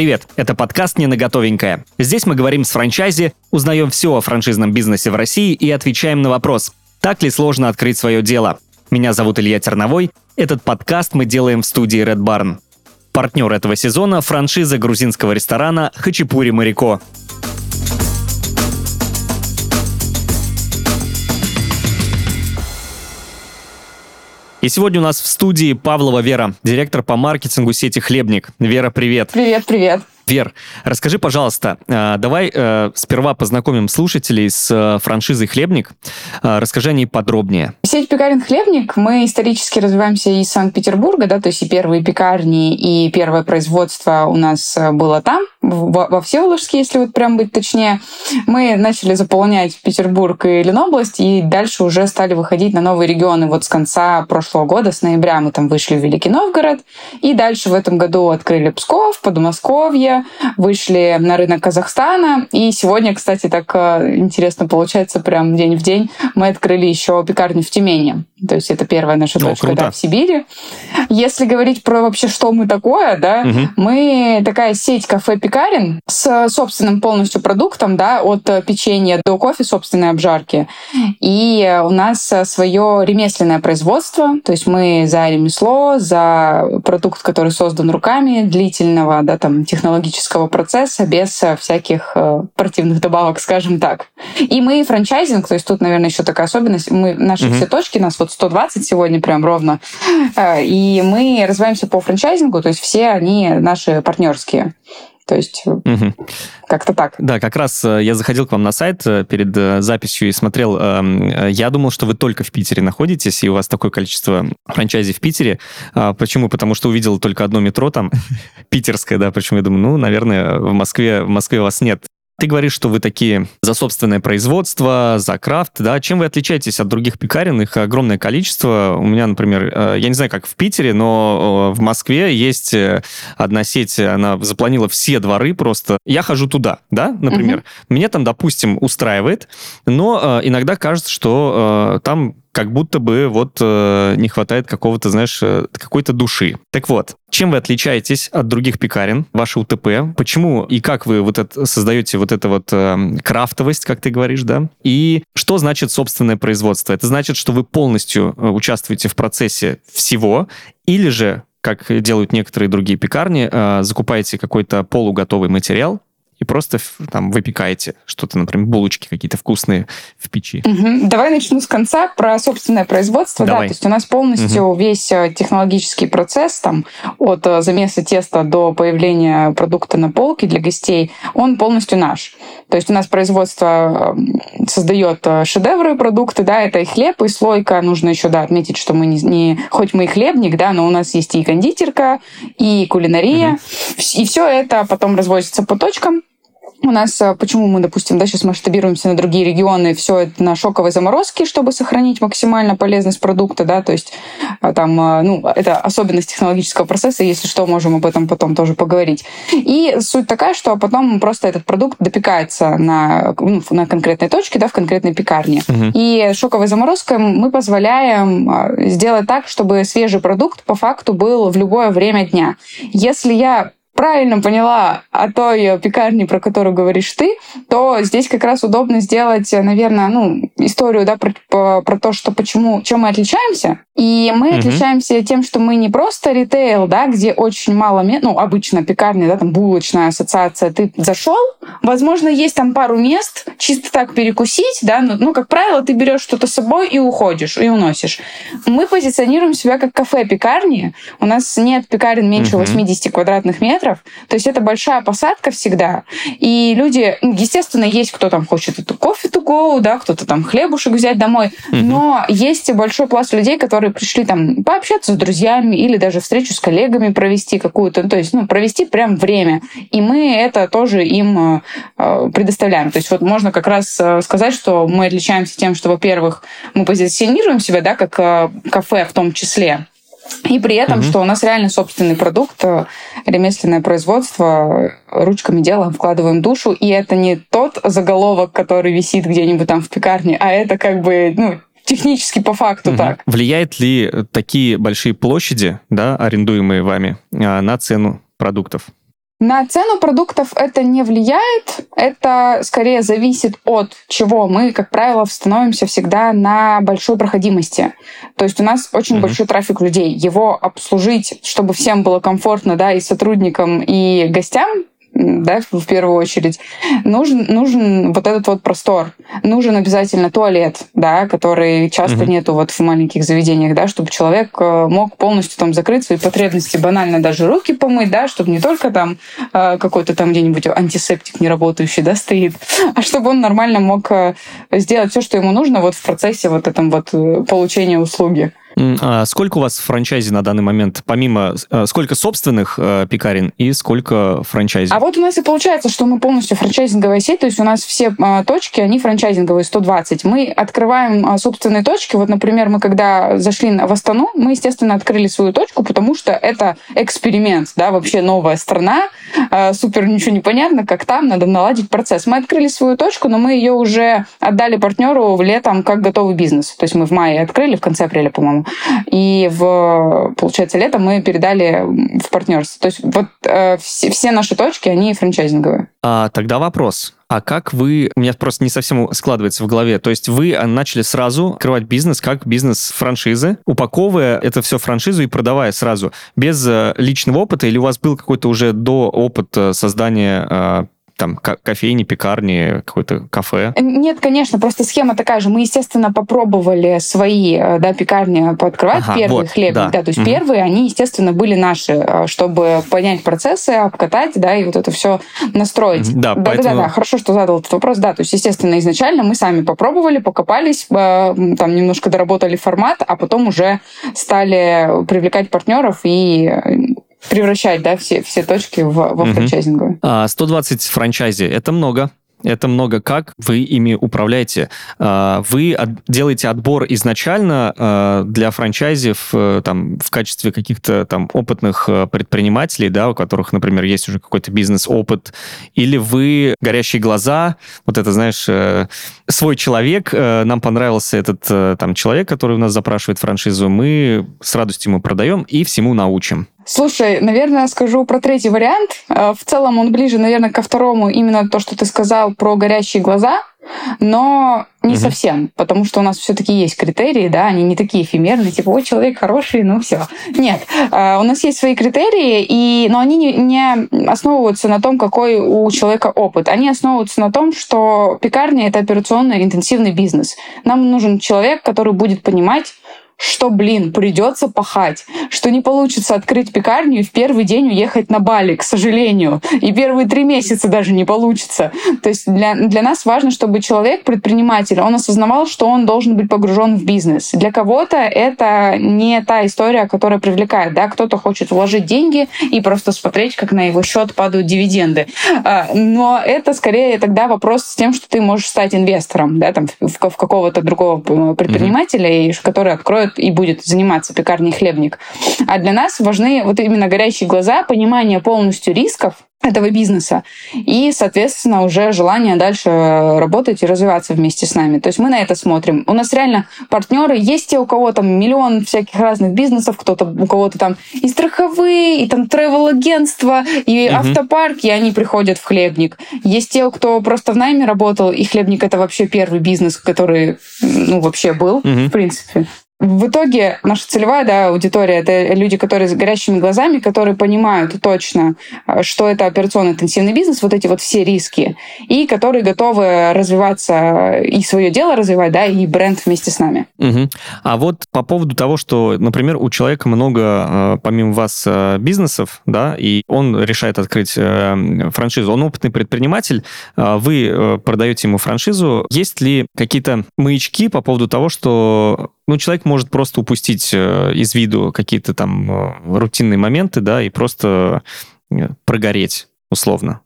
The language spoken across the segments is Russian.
Привет, это подкаст «Не на готовенькое». Здесь мы говорим с франчайзи, узнаем все о франшизном бизнесе в России и отвечаем на вопрос, так ли сложно открыть свое дело. Меня зовут Илья Терновой. Этот подкаст мы делаем в студии Red Barn. Партнер этого сезона – франшиза грузинского ресторана «Хачапури Марико». И сегодня у нас в студии Павлова Вера, директор по маркетингу сети «Хлебник». Вера, привет. Привет, привет. Вер, расскажи, пожалуйста, э, давай э, сперва познакомим слушателей с э, франшизой «Хлебник». Расскажи о ней подробнее. Сеть пекарен «Хлебник», мы исторически развиваемся из Санкт-Петербурга, да, то есть и первые пекарни, и первое производство у нас было там, во Всеволожске, если вот прям быть точнее. Мы начали заполнять Петербург и Ленобласть, и дальше уже стали выходить на новые регионы. Вот с конца прошлого года, с ноября мы там вышли в Великий Новгород, и дальше в этом году открыли Псков, Подмосковье, вышли на рынок Казахстана. И сегодня, кстати, так э, интересно получается, прям день в день мы открыли еще пекарню в Тюмени. То есть это первая наша О, точка да, в Сибири. Если говорить про вообще, что мы такое, да, угу. мы такая сеть кафе-пекарен с собственным полностью продуктом, да, от печенья до кофе собственной обжарки. И у нас свое ремесленное производство, то есть мы за ремесло, за продукт, который создан руками, длительного, да, там, технологического процесса, без всяких э, противных добавок, скажем так. И мы франчайзинг, то есть тут, наверное, еще такая особенность, мы, наши угу. все точки, нас вот 120 сегодня прям ровно. Э, и мы развиваемся по франчайзингу, то есть все они наши партнерские. То есть угу. как-то так. Да, как раз э, я заходил к вам на сайт перед записью и смотрел. Эм, я думал, что вы только в Питере находитесь, и у вас такое количество франчайзи в Питере. А, почему? Потому что увидел только одно метро там, питерское, да, почему я думаю, ну, наверное, в Москве, в Москве вас нет. Ты говоришь, что вы такие за собственное производство, за крафт, да? Чем вы отличаетесь от других пекарен? Их огромное количество. У меня, например, э, я не знаю, как в Питере, но э, в Москве есть э, одна сеть, она запланила все дворы просто. Я хожу туда, да, например. Угу. Меня там, допустим, устраивает, но иногда кажется, что там как будто бы вот э, не хватает какого-то, знаешь, э, какой-то души. Так вот, чем вы отличаетесь от других пекарен, ваше УТП? Почему и как вы вот это, создаете вот эту вот э, крафтовость, как ты говоришь, да? И что значит собственное производство? Это значит, что вы полностью э, участвуете в процессе всего, или же как делают некоторые другие пекарни, э, закупаете какой-то полуготовый материал, и просто там выпекаете что-то, например, булочки какие-то вкусные в печи. Угу. Давай начну с конца про собственное производство. Давай. Да, то есть у нас полностью угу. весь э, технологический процесс там от э, замеса теста до появления продукта на полке для гостей, он полностью наш. То есть у нас производство эм, создает э, шедевры продукты, да, это и хлеб, и слойка. Нужно еще, да, отметить, что мы не, не хоть мы и хлебник, да, но у нас есть и кондитерка, и кулинария, угу. и все это потом разводится по точкам у нас, а, почему мы, допустим, да, сейчас масштабируемся на другие регионы, все это на шоковой заморозке, чтобы сохранить максимально полезность продукта, да, то есть а, там, а, ну, это особенность технологического процесса, если что, можем об этом потом тоже поговорить. И суть такая, что потом просто этот продукт допекается на, ну, на конкретной точке, да, в конкретной пекарне. Угу. И шоковой заморозкой мы позволяем сделать так, чтобы свежий продукт по факту был в любое время дня. Если я правильно поняла о той пекарне, про которую говоришь ты, то здесь как раз удобно сделать, наверное, ну, историю да, про, про то, что почему, чем мы отличаемся. И мы угу. отличаемся тем, что мы не просто ритейл, да, где очень мало, ну, обычно пекарня, да, там булочная ассоциация, ты зашел, возможно, есть там пару мест, чисто так перекусить, да, ну, ну как правило, ты берешь что-то с собой и уходишь, и уносишь. Мы позиционируем себя как кафе-пекарни, у нас нет пекарен меньше угу. 80 квадратных метров, метров. То есть это большая посадка всегда. И люди, ну, естественно, есть кто там хочет это кофе to go, да, кто-то там хлебушек взять домой. Угу. Но есть большой пласт людей, которые пришли там пообщаться с друзьями или даже встречу с коллегами провести какую-то, ну, то есть, ну, провести прям время. И мы это тоже им э, предоставляем. То есть вот можно как раз э, сказать, что мы отличаемся тем, что, во-первых, мы позиционируем себя, да, как э, кафе в том числе, и при этом, угу. что у нас реально собственный продукт, э, ремесленное производство, ручками делаем, вкладываем душу, и это не тот заголовок, который висит где-нибудь там в пекарне, а это как бы, ну, технически по факту угу. так. Влияет ли такие большие площади, да, арендуемые вами, на цену продуктов? На цену продуктов это не влияет, это скорее зависит от чего. Мы, как правило, становимся всегда на большой проходимости. То есть у нас очень mm-hmm. большой трафик людей. Его обслужить, чтобы всем было комфортно, да, и сотрудникам, и гостям, да, в первую очередь, нужен, нужен вот этот вот простор. Нужен обязательно туалет, да, который часто mm нету вот в маленьких заведениях, да, чтобы человек э, мог полностью там закрыть свои потребности, банально даже руки помыть, да, чтобы не только там э, какой-то там где-нибудь антисептик не работающий, да, стоит, а чтобы он нормально мог э, сделать все, что ему нужно вот в процессе вот этом вот получения услуги. А сколько у вас франчайзи на данный момент, помимо э, сколько собственных э, пекарен и сколько франчайзи? А вот у нас и получается, что мы полностью франчайзинговая сеть, то есть у нас все э, точки, они франчайзинговые, 120. Мы открываем собственные точки. Вот, например, мы когда зашли в Астану, мы, естественно, открыли свою точку, потому что это эксперимент, да, вообще новая страна, супер ничего не понятно, как там, надо наладить процесс. Мы открыли свою точку, но мы ее уже отдали партнеру в летом как готовый бизнес. То есть мы в мае открыли, в конце апреля, по-моему. И в, получается, лето мы передали в партнерство. То есть вот э, все, все наши точки, они франчайзинговые. А, тогда вопрос. А как вы... У меня просто не совсем складывается в голове. То есть вы начали сразу открывать бизнес как бизнес франшизы, упаковывая это все франшизу и продавая сразу, без э, личного опыта, или у вас был какой-то уже до опыт э, создания там кофейни, пекарни, какое-то кафе? Нет, конечно, просто схема такая же. Мы, естественно, попробовали свои э, да, пекарни пооткрывать, ага, первые вот, хлебник, да. да, то есть угу. первые, они, естественно, были наши, э, чтобы понять процессы, обкатать, да, и вот это все настроить. Да, да, поэтому... да, да, да, хорошо, что задал этот вопрос, да, то есть, естественно, изначально мы сами попробовали, покопались, э, там немножко доработали формат, а потом уже стали привлекать партнеров и превращать, да, все, все точки в, во угу. франчайзинговые. А, 120 франчайзи — это много. Это много как вы ими управляете. А, вы делаете отбор изначально а, для франчайзи в, э, там, в качестве каких-то там опытных э, предпринимателей, да, у которых, например, есть уже какой-то бизнес-опыт, или вы горящие глаза, вот это, знаешь, э, свой человек, нам понравился этот там человек, который у нас запрашивает франшизу, мы с радостью ему продаем и всему научим. Слушай, наверное, скажу про третий вариант. Э, в целом он ближе, наверное, ко второму, именно то, что ты сказал про горящие глаза, но не угу. совсем, потому что у нас все-таки есть критерии, да, они не такие эфемерные, типа, ой, человек хороший, ну все. Нет, э, у нас есть свои критерии, и, но они не, не основываются на том, какой у человека опыт. Они основываются на том, что пекарня — это операционно интенсивный бизнес. Нам нужен человек, который будет понимать, что, блин, придется пахать, что не получится открыть пекарню и в первый день уехать на Бали, к сожалению, и первые три месяца даже не получится. То есть для, для нас важно, чтобы человек, предприниматель, он осознавал, что он должен быть погружен в бизнес. Для кого-то это не та история, которая привлекает, да, кто-то хочет вложить деньги и просто смотреть, как на его счет падают дивиденды. А, но это скорее тогда вопрос с тем, что ты можешь стать инвестором, да, там, в, в какого-то другого э, предпринимателя, mm-hmm. который откроет и будет заниматься пекарней хлебник. А для нас важны вот именно горящие глаза, понимание полностью рисков, этого бизнеса. И, соответственно, уже желание дальше работать и развиваться вместе с нами. То есть мы на это смотрим. У нас реально партнеры есть те, у кого там миллион всяких разных бизнесов, кто-то у кого-то там и страховые, и там тревел-агентства, и угу. автопарки, и они приходят в хлебник. Есть те, кто просто в найме работал, и хлебник это вообще первый бизнес, который ну, вообще был, угу. в принципе. В итоге наша целевая да, аудитория — это люди, которые с горящими глазами, которые понимают точно, э, что это операционно-интенсивный бизнес, вот эти вот все риски, и которые готовы развиваться и свое дело развивать, да, и бренд вместе с нами. Угу. А вот по поводу того, что, например, у человека много, э, помимо вас, э, бизнесов, да, и он решает открыть франшизу, он опытный предприниматель, вы продаете ему франшизу, есть ли какие-то маячки по поводу того, что ну, человек может просто упустить э, из виду какие-то там э, рутинные моменты, да, и просто э, прогореть, условно.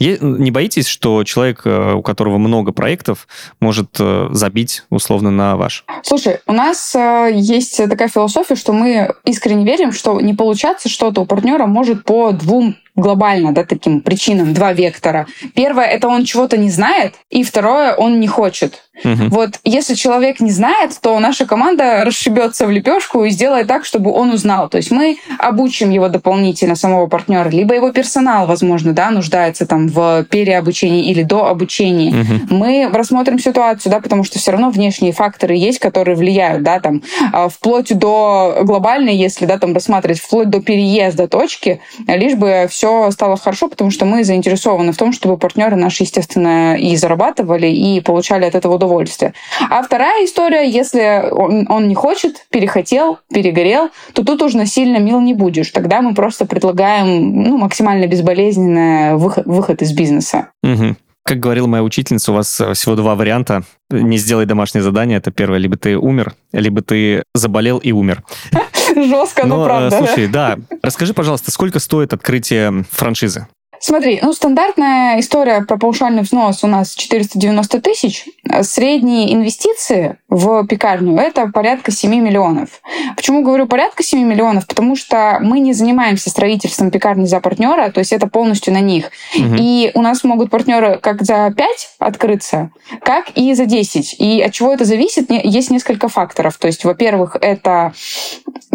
Не боитесь, что человек, у которого много проектов, может забить условно на ваш? Слушай, у нас есть такая философия, что мы искренне верим, что не получаться что-то у партнера может по двум глобально, да, таким причинам, два вектора. Первое — это он чего-то не знает, и второе — он не хочет. Угу. Вот если человек не знает, то наша команда расшибется в лепешку и сделает так, чтобы он узнал. То есть мы обучим его дополнительно, самого партнера, либо его персонал, возможно, да, нуждается там в переобучении или до обучения. Угу. Мы рассмотрим ситуацию, да, потому что все равно внешние факторы есть, которые влияют, да, там, а, вплоть до глобальной, если, да, там рассматривать, вплоть до переезда точки, лишь бы все стало хорошо, потому что мы заинтересованы в том, чтобы партнеры наши, естественно, и зарабатывали, и получали от этого удовольствие. А вторая история, если он, он не хочет, перехотел, перегорел, то тут уже насильно мил не будешь. Тогда мы просто предлагаем ну, максимально безболезненный выход, выход из бизнеса. Угу. Как говорила моя учительница, у вас э, всего два варианта. Не сделай домашнее задание. Это первое. Либо ты умер, либо ты заболел и умер. Жестко, но, но правда. Слушай, да. Расскажи, пожалуйста, сколько стоит открытие франшизы? Смотри, ну стандартная история про паушальный взнос у нас 490 тысяч. Средние инвестиции в пекарню — это порядка 7 миллионов. Почему говорю порядка 7 миллионов? Потому что мы не занимаемся строительством пекарни за партнера, то есть это полностью на них. Угу. И у нас могут партнеры как за 5 открыться, как и за 10. И от чего это зависит? Есть несколько факторов. То есть, во-первых, это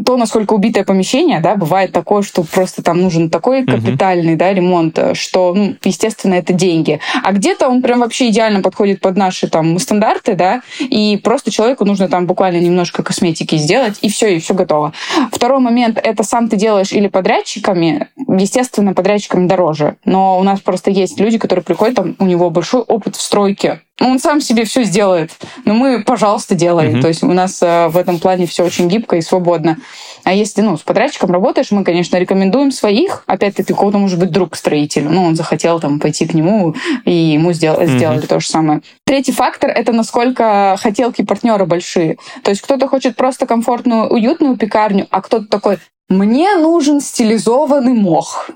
то, насколько убитое помещение, да, бывает такое, что просто там нужен такой капитальный, угу. да, ремонт, ремонта, что, ну, естественно, это деньги. А где-то он прям вообще идеально подходит под наши там стандарты, да, и просто человеку нужно там буквально немножко косметики сделать, и все, и все готово. Второй момент — это сам ты делаешь или подрядчиками, естественно, подрядчиками дороже, но у нас просто есть люди, которые приходят, там, у него большой опыт в стройке, он сам себе все сделает. Но мы, пожалуйста, делаем. Mm-hmm. То есть у нас э, в этом плане все очень гибко и свободно. А если ну, с подрядчиком работаешь, мы, конечно, рекомендуем своих. Опять-таки, у кого-то может быть друг строитель. Ну, он захотел там пойти к нему, и ему сделали, mm-hmm. сделали то же самое. Третий фактор — это насколько хотелки партнера большие. То есть кто-то хочет просто комфортную, уютную пекарню, а кто-то такой, мне нужен стилизованный мох.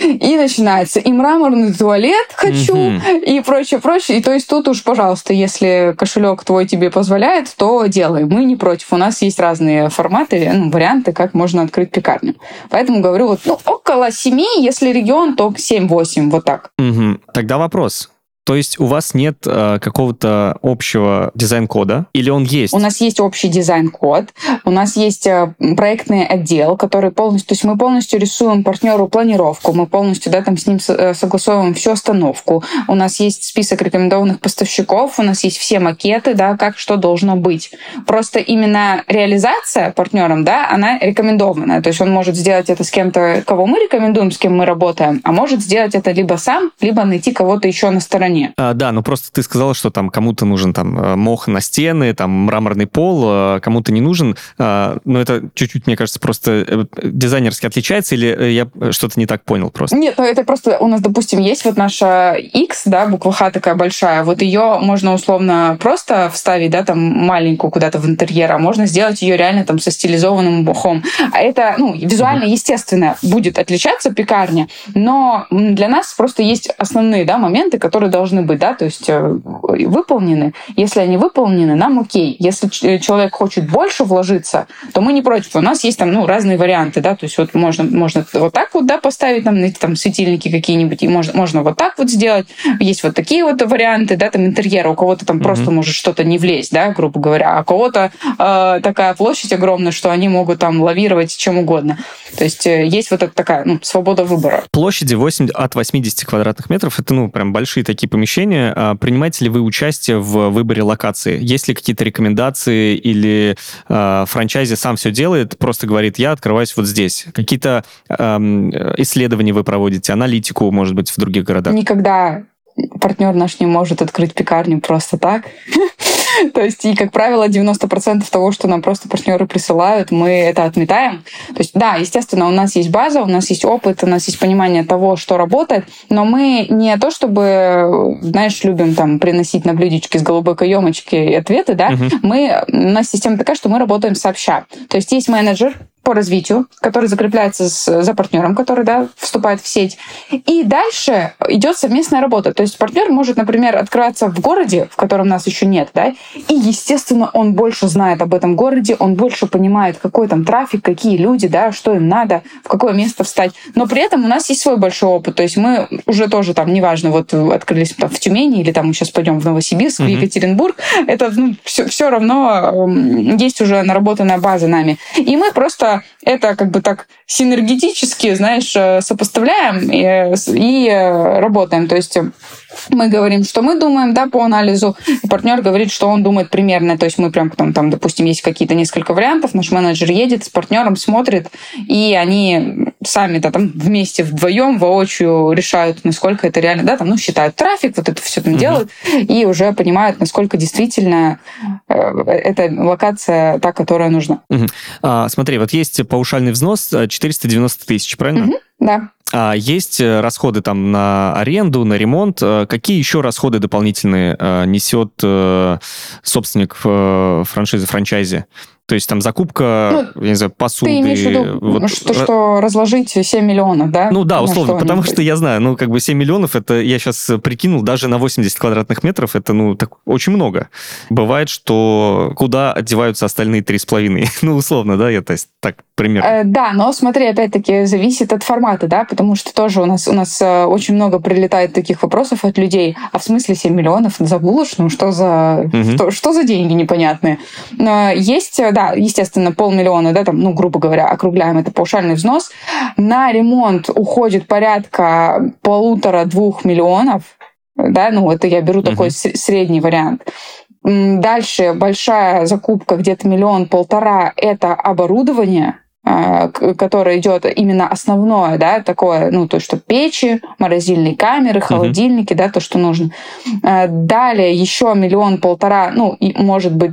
И начинается и мраморный туалет хочу, mm-hmm. и прочее, прочее. И то есть тут уж, пожалуйста, если кошелек твой тебе позволяет, то делай. Мы не против. У нас есть разные форматы, ну, варианты, как можно открыть пекарню. Поэтому говорю, вот ну, около семи, если регион, то 7-8, вот так. Mm-hmm. Тогда вопрос. То есть у вас нет э, какого-то общего дизайн-кода или он есть? У нас есть общий дизайн-код, у нас есть э, проектный отдел, который полностью, то есть мы полностью рисуем партнеру планировку, мы полностью, да, там с ним э, согласовываем всю остановку. У нас есть список рекомендованных поставщиков, у нас есть все макеты, да, как что должно быть. Просто именно реализация партнером, да, она рекомендованная. То есть он может сделать это с кем-то, кого мы рекомендуем, с кем мы работаем, а может сделать это либо сам, либо найти кого-то еще на стороне стороне. А, да, ну просто ты сказала, что там кому-то нужен там э, мох на стены, там мраморный пол, а кому-то не нужен. А, но это чуть-чуть, мне кажется, просто э, дизайнерски отличается, или я что-то не так понял просто? Нет, ну это просто у нас, допустим, есть вот наша X, да, буква Х такая большая, вот ее можно условно просто вставить, да, там маленькую куда-то в интерьер, а можно сделать ее реально там со стилизованным мохом. А это, ну, визуально, естественно, будет отличаться пекарня, но для нас просто есть основные, да, моменты, которые должны должны быть, да, то есть э, выполнены. Если они выполнены, нам окей. Если э, человек хочет больше вложиться, то мы не против. У нас есть там, ну, разные варианты, да, то есть вот можно, можно вот так вот, да, поставить там, там светильники какие-нибудь, и можно, можно вот так вот сделать. Есть вот такие вот варианты, да, там интерьера. У кого-то там mm-hmm. просто может что-то не влезть, да, грубо говоря, а у кого-то э, такая площадь огромная, что они могут там лавировать чем угодно. То есть э, есть вот эта такая ну, свобода выбора. Площади 8, от 80 квадратных метров, это, ну, прям большие такие помещения. А принимаете ли вы участие в выборе локации? Есть ли какие-то рекомендации или э, франчайзи сам все делает, просто говорит, я открываюсь вот здесь? Какие-то э, исследования вы проводите, аналитику, может быть, в других городах? Никогда партнер наш не может открыть пекарню просто так. То есть, и, как правило, 90% того, что нам просто партнеры присылают, мы это отметаем. То есть, да, естественно, у нас есть база, у нас есть опыт, у нас есть понимание того, что работает, но мы не то, чтобы, знаешь, любим там приносить на блюдечке с голубой каемочки ответы, да, угу. мы, у нас система такая, что мы работаем сообща. То есть, есть менеджер, по развитию, который закрепляется с, за партнером, который да, вступает в сеть. И дальше идет совместная работа. То есть партнер может, например, открываться в городе, в котором нас еще нет, да, и, естественно, он больше знает об этом городе, он больше понимает, какой там трафик, какие люди, да, что им надо, в какое место встать. Но при этом у нас есть свой большой опыт. То есть мы уже тоже там, неважно, вот открылись там в Тюмени или там мы сейчас пойдем в Новосибирск, mm-hmm. в Екатеринбург, это ну, все, все равно есть уже наработанная база нами. И мы просто это как бы так синергетически, знаешь, э, сопоставляем и, и работаем. То есть мы говорим, что мы думаем, да, по анализу, и партнер говорит, что он думает примерно. То есть мы прям потом там, допустим, есть какие-то несколько вариантов, наш менеджер едет с партнером, смотрит, и они сами-то там вместе вдвоем воочию решают, насколько это реально, да, там, ну, считают трафик, вот это все там mm-hmm. делают, и уже понимают, насколько действительно э, эта локация та, которая нужна. Mm-hmm. А, смотри, вот есть паушальный взнос 490 тысяч, правильно? Mm-hmm. Да. А есть э, расходы там на аренду, на ремонт. Э, какие еще расходы дополнительные э, несет собственник франшизы, франчайзи? То есть там закупка, ну, я не знаю, посуды. Ты имеешь в виду, вот, что, что разложить 7 миллионов, да? Ну да, условно, что потому что я знаю, ну как бы 7 миллионов, это я сейчас прикинул, даже на 80 квадратных метров, это ну так очень много. Бывает, что куда одеваются остальные 3,5? ну условно, да, я то есть так примерно. Э, да, но смотри, опять-таки, зависит от формата, да, потому что тоже у нас, у нас э, очень много прилетает таких вопросов от людей. А в смысле 7 миллионов за булочную? Ну, что за, угу. что, что за деньги непонятные? Но есть, э, да, естественно, полмиллиона, да, там, ну, грубо говоря, округляем, это паушальный взнос. На ремонт уходит порядка полутора-двух миллионов, да, ну, это я беру такой uh средний вариант. Дальше большая закупка, где-то миллион-полтора, это оборудование, а, которое идет именно основное, да, такое, ну, то, что печи, морозильные камеры, холодильники, uh-huh. да, то, что нужно. А, далее еще миллион-полтора, ну, и, может быть,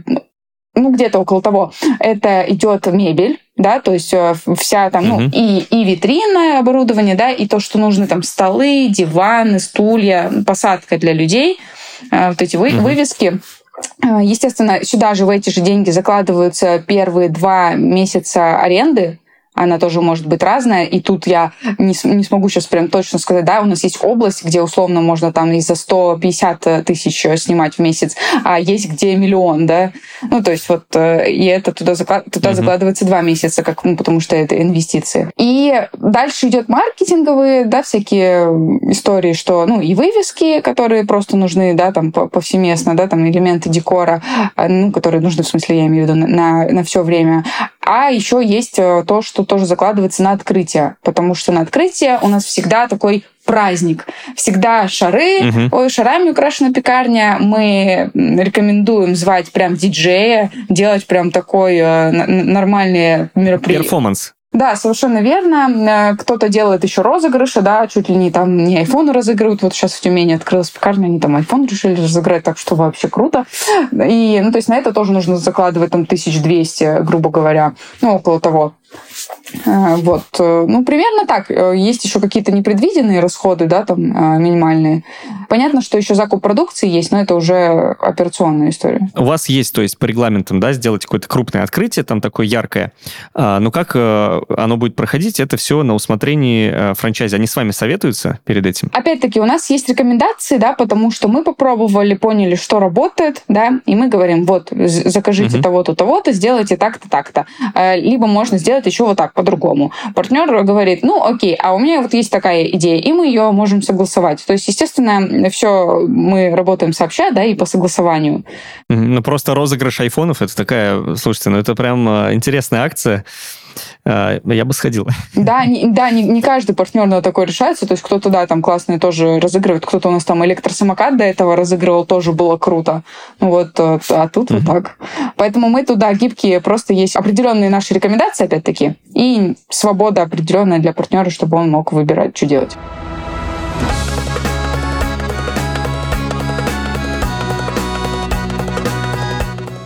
ну, где-то около того, это идет мебель, да, то есть э, вся там, ну, uh-huh. и, и витринное оборудование, да, и то, что нужны там столы, диваны, стулья, посадка для людей, э, вот эти вы, uh-huh. вывески. Э, естественно, сюда же в эти же деньги закладываются первые два месяца аренды, она тоже может быть разная. И тут я не, не смогу сейчас прям точно сказать, да, у нас есть область, где условно можно там и за 150 тысяч снимать в месяц, а есть где миллион, да. Ну, то есть вот э, и это туда, заклад, туда uh-huh. закладывается два месяца, как, ну, потому что это инвестиции. И дальше идет маркетинговые, да, всякие истории, что, ну, и вывески, которые просто нужны, да, там повсеместно, да, там элементы декора, а, ну, которые нужны, в смысле, я имею в виду, на, на все время. А еще есть э, то, что тоже закладывается на открытие, потому что на открытие у нас всегда такой праздник. Всегда шары, угу. ой, шарами украшена пекарня. Мы рекомендуем звать прям диджея, делать прям такой э, нормальный мероприятие. Перформанс. Да, совершенно верно. Э, кто-то делает еще розыгрыши, да, чуть ли не там не айфоны разыгрывают. Вот сейчас в Тюмени открылась пекарня, они там айфон решили разыграть, так что вообще круто. И, ну, то есть на это тоже нужно закладывать там 1200, грубо говоря, ну, около того. Э, вот. Э, ну, примерно так. Э, есть еще какие-то непредвиденные расходы, да, там, минимальные. Понятно, что еще закуп продукции есть, но это уже операционная история. У вас есть, то есть, по регламентам, да, сделать какое-то крупное открытие, там такое яркое. А, но как оно будет проходить, это все на усмотрении франчайзи. Они с вами советуются перед этим? Опять-таки, у нас есть рекомендации, да, потому что мы попробовали, поняли, что работает, да, и мы говорим, вот, закажите угу. того-то, того-то, сделайте так-то, так-то. Либо можно сделать еще вот так, по-другому. Партнер говорит, ну окей, а у меня вот есть такая идея, и мы ее можем согласовать. То есть, естественно, все мы работаем сообща, да, и по согласованию. Ну просто розыгрыш айфонов, это такая, слушайте, ну это прям э, интересная акция. А, я бы сходил. Да, не, да, не, не каждый партнер на такое решается. То есть кто-то, да, там классные тоже разыгрывает. Кто-то у нас там электросамокат до этого разыгрывал, тоже было круто. Ну вот, э, а тут uh-huh. вот так. Поэтому мы туда гибкие, просто есть определенные наши рекомендации, опять-таки, и свобода определенная для партнера, чтобы он мог выбирать, что делать.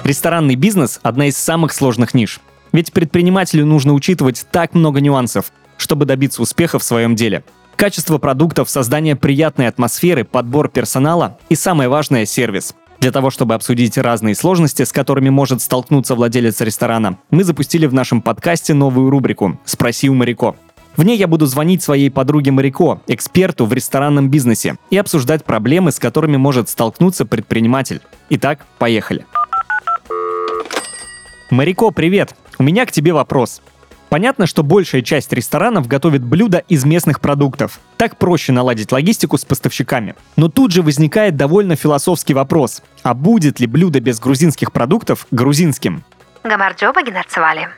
Ресторанный бизнес – одна из самых сложных ниш. Ведь предпринимателю нужно учитывать так много нюансов, чтобы добиться успеха в своем деле. Качество продуктов, создание приятной атмосферы, подбор персонала и самое важное – сервис. Для того, чтобы обсудить разные сложности, с которыми может столкнуться владелец ресторана, мы запустили в нашем подкасте новую рубрику «Спроси у Марико». В ней я буду звонить своей подруге Марико, эксперту в ресторанном бизнесе, и обсуждать проблемы, с которыми может столкнуться предприниматель. Итак, поехали. Марико, привет! У меня к тебе вопрос. Понятно, что большая часть ресторанов готовит блюда из местных продуктов. Так проще наладить логистику с поставщиками. Но тут же возникает довольно философский вопрос. А будет ли блюдо без грузинских продуктов грузинским? Гамарджоба генацвали.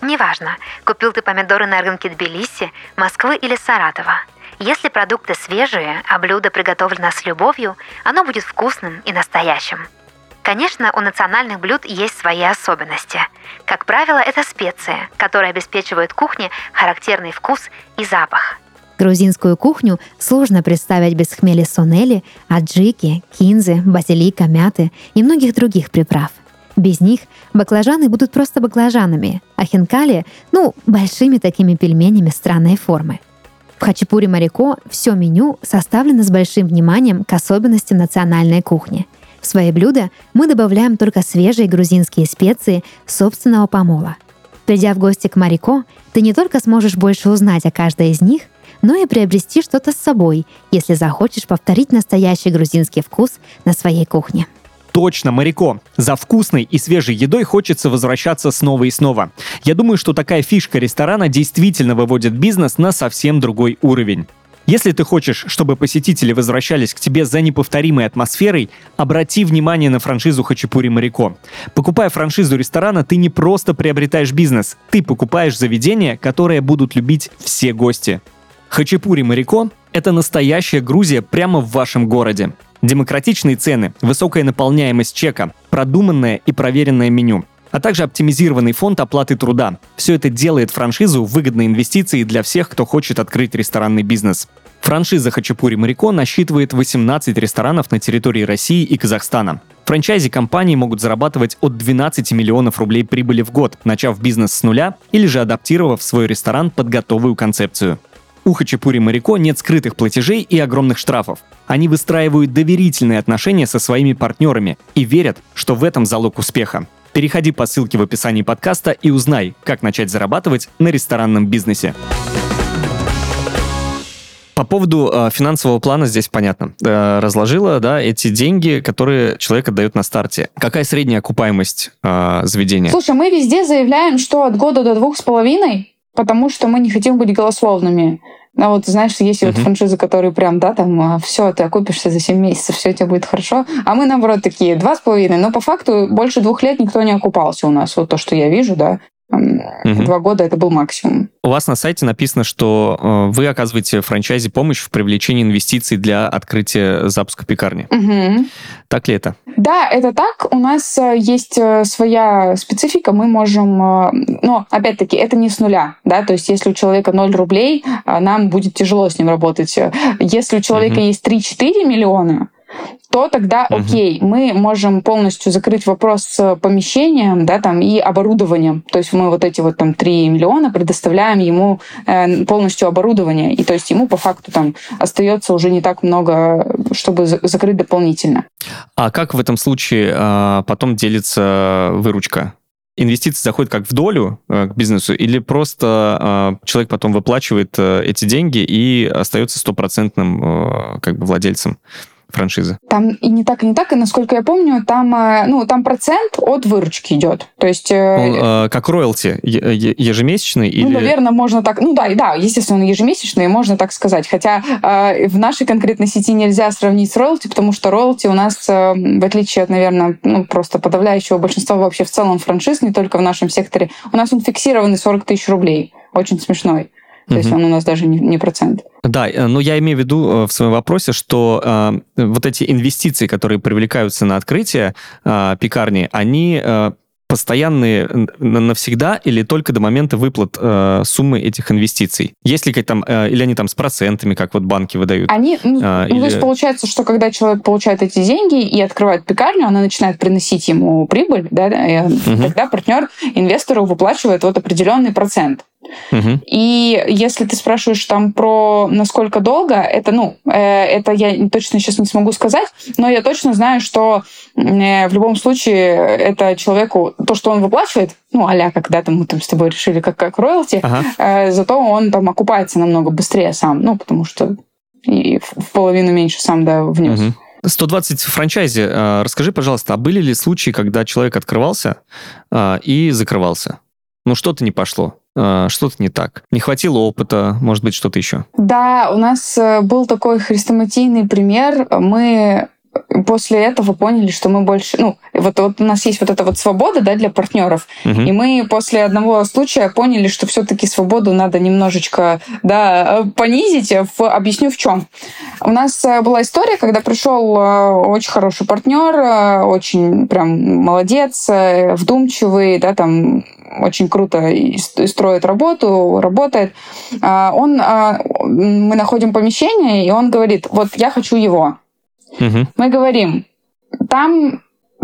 Неважно, купил ты помидоры на рынке Тбилиси, Москвы или Саратова. Если продукты свежие, а блюдо приготовлено с любовью, оно будет вкусным и настоящим. Конечно, у национальных блюд есть свои особенности. Как правило, это специи, которые обеспечивают кухне характерный вкус и запах. Грузинскую кухню сложно представить без хмели сонели, аджики, кинзы, базилика, мяты и многих других приправ. Без них баклажаны будут просто баклажанами, а хинкали — ну, большими такими пельменями странной формы. В хачапури Марико все меню составлено с большим вниманием к особенностям национальной кухни. В свои блюда мы добавляем только свежие грузинские специи собственного помола. Придя в гости к Марико, ты не только сможешь больше узнать о каждой из них, но и приобрести что-то с собой, если захочешь повторить настоящий грузинский вкус на своей кухне. Точно, Марико. За вкусной и свежей едой хочется возвращаться снова и снова. Я думаю, что такая фишка ресторана действительно выводит бизнес на совсем другой уровень. Если ты хочешь, чтобы посетители возвращались к тебе за неповторимой атмосферой, обрати внимание на франшизу Хачапури Марико. Покупая франшизу ресторана, ты не просто приобретаешь бизнес, ты покупаешь заведение, которое будут любить все гости. Хачапури Марико – это настоящая Грузия прямо в вашем городе. Демократичные цены, высокая наполняемость чека, продуманное и проверенное меню а также оптимизированный фонд оплаты труда. Все это делает франшизу выгодной инвестицией для всех, кто хочет открыть ресторанный бизнес. Франшиза Хачапури Марико насчитывает 18 ресторанов на территории России и Казахстана. Франчайзи компании могут зарабатывать от 12 миллионов рублей прибыли в год, начав бизнес с нуля или же адаптировав свой ресторан под готовую концепцию. У Хачапури Марико нет скрытых платежей и огромных штрафов. Они выстраивают доверительные отношения со своими партнерами и верят, что в этом залог успеха. Переходи по ссылке в описании подкаста и узнай, как начать зарабатывать на ресторанном бизнесе. По поводу э, финансового плана здесь понятно. Э, разложила, да, эти деньги, которые человек отдает на старте. Какая средняя окупаемость э, заведения? Слушай, мы везде заявляем, что от года до двух с половиной, потому что мы не хотим быть голословными. Ну вот, знаешь, есть uh-huh. вот франшизы, которые прям, да, там, а, все, ты окупишься за 7 месяцев, все у тебя будет хорошо. А мы, наоборот, такие, два с половиной. Но по факту больше двух лет никто не окупался у нас. Вот то, что я вижу, да. Угу. Два года это был максимум. У вас на сайте написано, что э, вы оказываете франчайзе помощь в привлечении инвестиций для открытия запуска пекарни. Угу. Так ли это? Да, это так. У нас э, есть э, своя специфика. Мы можем... Но, опять-таки, это не с нуля. Да? То есть, если у человека 0 рублей, нам будет тяжело с ним работать. Если у человека угу. есть 3-4 миллиона, то тогда угу. окей, мы можем полностью закрыть вопрос с помещением, да, там и оборудованием. То есть мы вот эти вот там 3 миллиона предоставляем ему э, полностью оборудование, и то есть ему по факту там остается уже не так много, чтобы закрыть дополнительно. А как в этом случае э, потом делится выручка? инвестиции заходят как в долю э, к бизнесу, или просто э, человек потом выплачивает э, эти деньги и остается стопроцентным э, как бы владельцем? Франшизы? Там и не так, и не так, и насколько я помню, там, э, ну, там процент от выручки идет. То есть... Э, Он, э, как роялти, ежемесячный или... Ну, наверное, можно так... Ну да, да, естественно, ежемесячный, можно так сказать. Хотя э, в нашей конкретной сети нельзя сравнить с роялти, потому что роялти у нас, э, в отличие от, наверное, ну, просто подавляющего большинства вообще в целом франшиз, не только в нашем секторе, у нас он фиксированный 40 тысяч рублей. Очень смешной. То есть он у нас даже не, не процент. Да, э, но я имею в виду э, в своем вопросе, что э, вот эти инвестиции, которые привлекаются на открытие э, пекарни, они э, постоянные навсегда или только до момента выплат э, суммы этих инвестиций? Есть ли там, э, или они там с процентами, как вот банки выдают? Они, ну, а, ну или... то есть получается, что когда человек получает эти деньги и открывает пекарню, она начинает приносить ему прибыль, да, и угу. тогда партнер инвестору выплачивает вот определенный процент. Угу. И если ты спрашиваешь там про насколько долго, это, ну, э, это я точно сейчас не смогу сказать, но я точно знаю, что э, в любом случае это человеку, то, что он выплачивает, ну, а когда там мы там с тобой решили как, как роялти, ага. э, зато он там окупается намного быстрее сам, ну, потому что и в половину меньше сам, да, внес. Угу. 120 франчайзи. Э, расскажи, пожалуйста, а были ли случаи, когда человек открывался э, и закрывался? Ну, что-то не пошло, что-то не так. Не хватило опыта, может быть, что-то еще. Да, у нас был такой хрестоматийный пример. Мы после этого поняли, что мы больше, ну, вот, вот у нас есть вот эта вот свобода, да, для партнеров, угу. и мы после одного случая поняли, что все-таки свободу надо немножечко, да, понизить. В, объясню в чем. У нас э, была история, когда пришел э, очень хороший партнер, э, очень прям молодец, вдумчивый, да, там очень круто строит работу, работает. А он, а, мы находим помещение, и он говорит, вот я хочу его. Угу. Мы говорим, там